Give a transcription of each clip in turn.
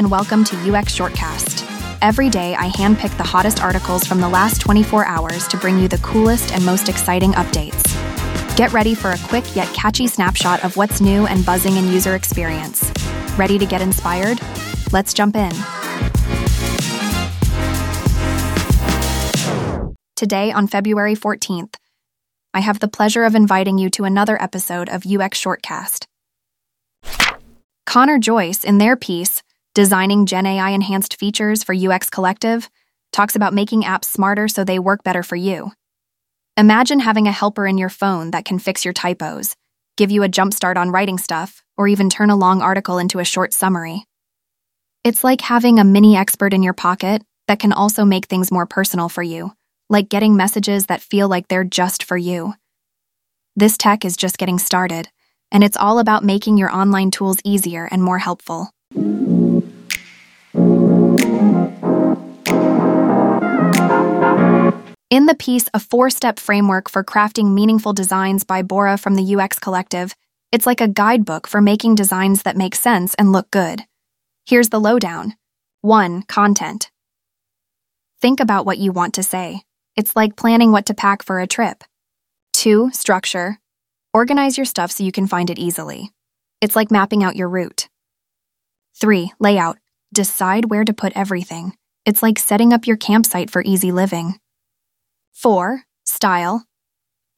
and welcome to UX Shortcast. Every day, I handpick the hottest articles from the last 24 hours to bring you the coolest and most exciting updates. Get ready for a quick yet catchy snapshot of what's new and buzzing in user experience. Ready to get inspired? Let's jump in. Today, on February 14th, I have the pleasure of inviting you to another episode of UX Shortcast. Connor Joyce, in their piece, Designing Gen AI Enhanced Features for UX Collective, talks about making apps smarter so they work better for you. Imagine having a helper in your phone that can fix your typos, give you a jumpstart on writing stuff, or even turn a long article into a short summary. It's like having a mini expert in your pocket that can also make things more personal for you, like getting messages that feel like they're just for you. This tech is just getting started and it's all about making your online tools easier and more helpful. In the piece, A Four Step Framework for Crafting Meaningful Designs by Bora from the UX Collective, it's like a guidebook for making designs that make sense and look good. Here's the lowdown 1. Content. Think about what you want to say. It's like planning what to pack for a trip. 2. Structure. Organize your stuff so you can find it easily. It's like mapping out your route. 3. Layout. Decide where to put everything. It's like setting up your campsite for easy living. 4. Style.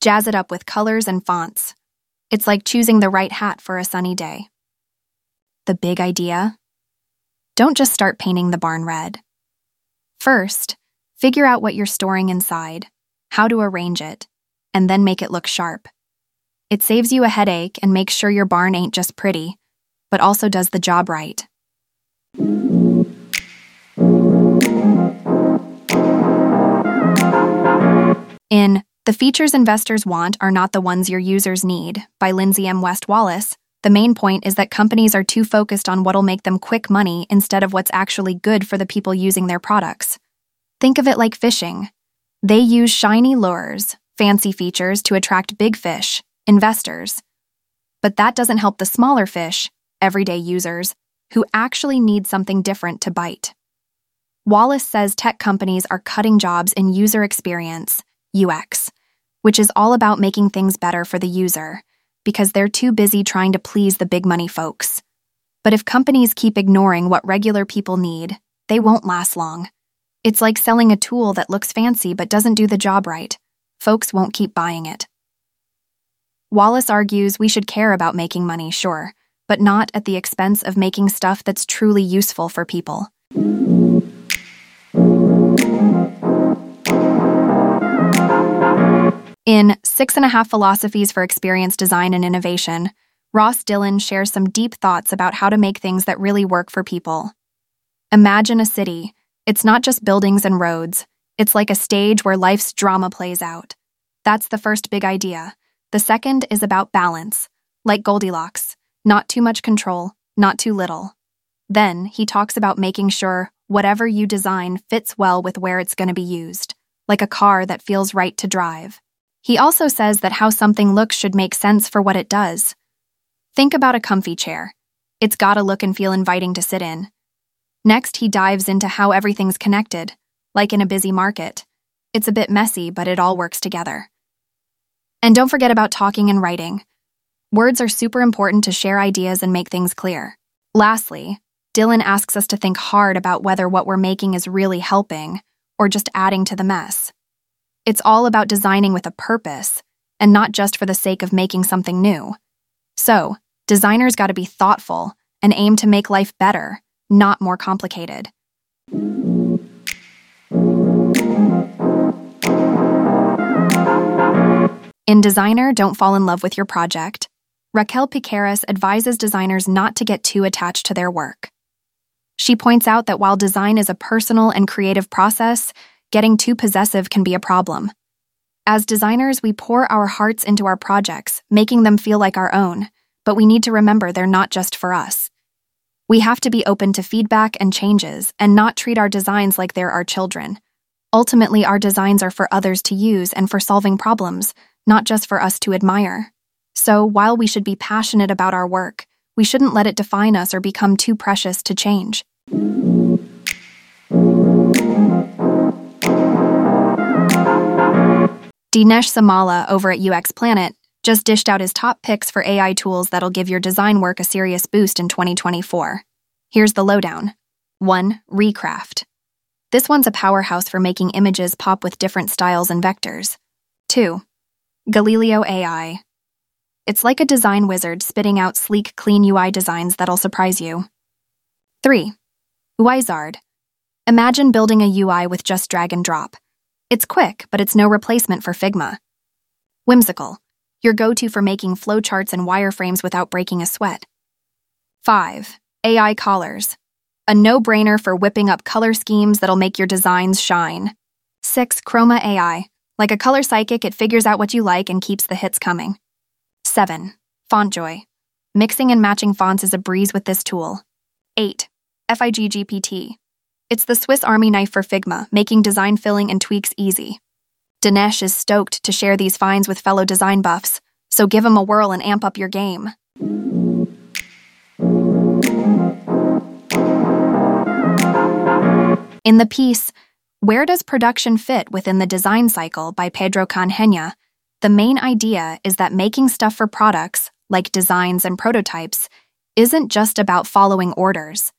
Jazz it up with colors and fonts. It's like choosing the right hat for a sunny day. The big idea? Don't just start painting the barn red. First, figure out what you're storing inside, how to arrange it, and then make it look sharp. It saves you a headache and makes sure your barn ain't just pretty, but also does the job right. In The Features Investors Want Are Not the Ones Your Users Need by Lindsay M. West Wallace, the main point is that companies are too focused on what'll make them quick money instead of what's actually good for the people using their products. Think of it like fishing. They use shiny lures, fancy features to attract big fish, investors. But that doesn't help the smaller fish, everyday users, who actually need something different to bite. Wallace says tech companies are cutting jobs in user experience, UX, which is all about making things better for the user, because they're too busy trying to please the big money folks. But if companies keep ignoring what regular people need, they won't last long. It's like selling a tool that looks fancy but doesn't do the job right. Folks won't keep buying it. Wallace argues we should care about making money, sure, but not at the expense of making stuff that's truly useful for people. In Six and a Half Philosophies for Experience Design and Innovation, Ross Dillon shares some deep thoughts about how to make things that really work for people. Imagine a city. It's not just buildings and roads, it's like a stage where life's drama plays out. That's the first big idea the second is about balance, like Goldilocks not too much control, not too little. Then he talks about making sure whatever you design fits well with where it's going to be used, like a car that feels right to drive. He also says that how something looks should make sense for what it does. Think about a comfy chair. It's gotta look and feel inviting to sit in. Next, he dives into how everything's connected, like in a busy market. It's a bit messy, but it all works together. And don't forget about talking and writing. Words are super important to share ideas and make things clear. Lastly, Dylan asks us to think hard about whether what we're making is really helping or just adding to the mess. It's all about designing with a purpose and not just for the sake of making something new. So, designers got to be thoughtful and aim to make life better, not more complicated. In Designer, Don't Fall in Love with Your Project, Raquel Piqueras advises designers not to get too attached to their work. She points out that while design is a personal and creative process, getting too possessive can be a problem. As designers, we pour our hearts into our projects, making them feel like our own, but we need to remember they're not just for us. We have to be open to feedback and changes and not treat our designs like they're our children. Ultimately, our designs are for others to use and for solving problems, not just for us to admire. So, while we should be passionate about our work, we shouldn't let it define us or become too precious to change. Dinesh Samala over at UX Planet just dished out his top picks for AI tools that'll give your design work a serious boost in 2024. Here's the lowdown 1. Recraft. This one's a powerhouse for making images pop with different styles and vectors. 2. Galileo AI. It's like a design wizard spitting out sleek, clean UI designs that'll surprise you. 3. Uizard. Imagine building a UI with just drag and drop. It's quick, but it's no replacement for Figma. Whimsical. Your go to for making flowcharts and wireframes without breaking a sweat. 5. AI Colors. A no brainer for whipping up color schemes that'll make your designs shine. 6. Khroma AI. Like a color psychic, it figures out what you like and keeps the hits coming. 7. FontJoy. Mixing and matching fonts is a breeze with this tool. 8. FIGGPT. It's the Swiss Army knife for Figma, making design filling and tweaks easy. Dinesh is stoked to share these finds with fellow design buffs, so give him a whirl and amp up your game. In the piece, Where Does Production Fit Within the Design Cycle by Pedro Canhenha, the main idea is that making stuff for products, like designs and prototypes, isn't just about following orders.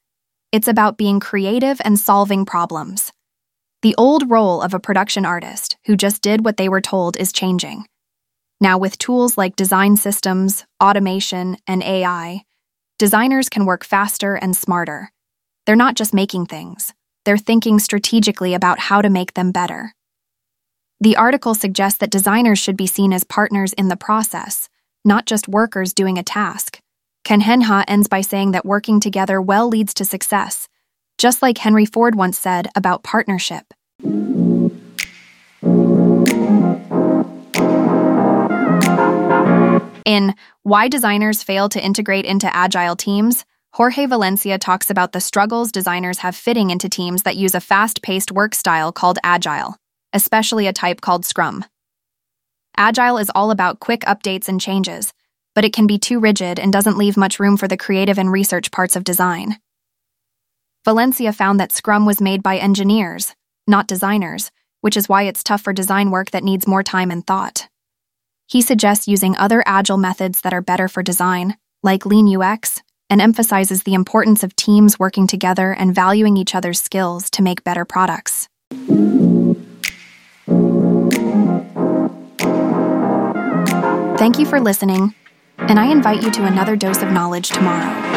It's about being creative and solving problems. The old role of a production artist who just did what they were told is changing. Now, with tools like design systems, automation, and AI, designers can work faster and smarter. They're not just making things, they're thinking strategically about how to make them better. The article suggests that designers should be seen as partners in the process, not just workers doing a task. Canhenha ends by saying that working together well leads to success, just like Henry Ford once said about partnership. In Why Designers Fail to Integrate into Agile Teams, Jorge Valencia talks about the struggles designers have fitting into teams that use a fast paced work style called Agile, especially a type called Scrum. Agile is all about quick updates and changes, but it can be too rigid and doesn't leave much room for the creative and research parts of design. Valencia found that Scrum was made by engineers, not designers, which is why it's tough for design work that needs more time and thought. He suggests using other agile methods that are better for design, like Lean UX and emphasizes the importance of teams working together and valuing each other's skills to make better products. Thank you for listening, and I invite you to another dose of knowledge tomorrow.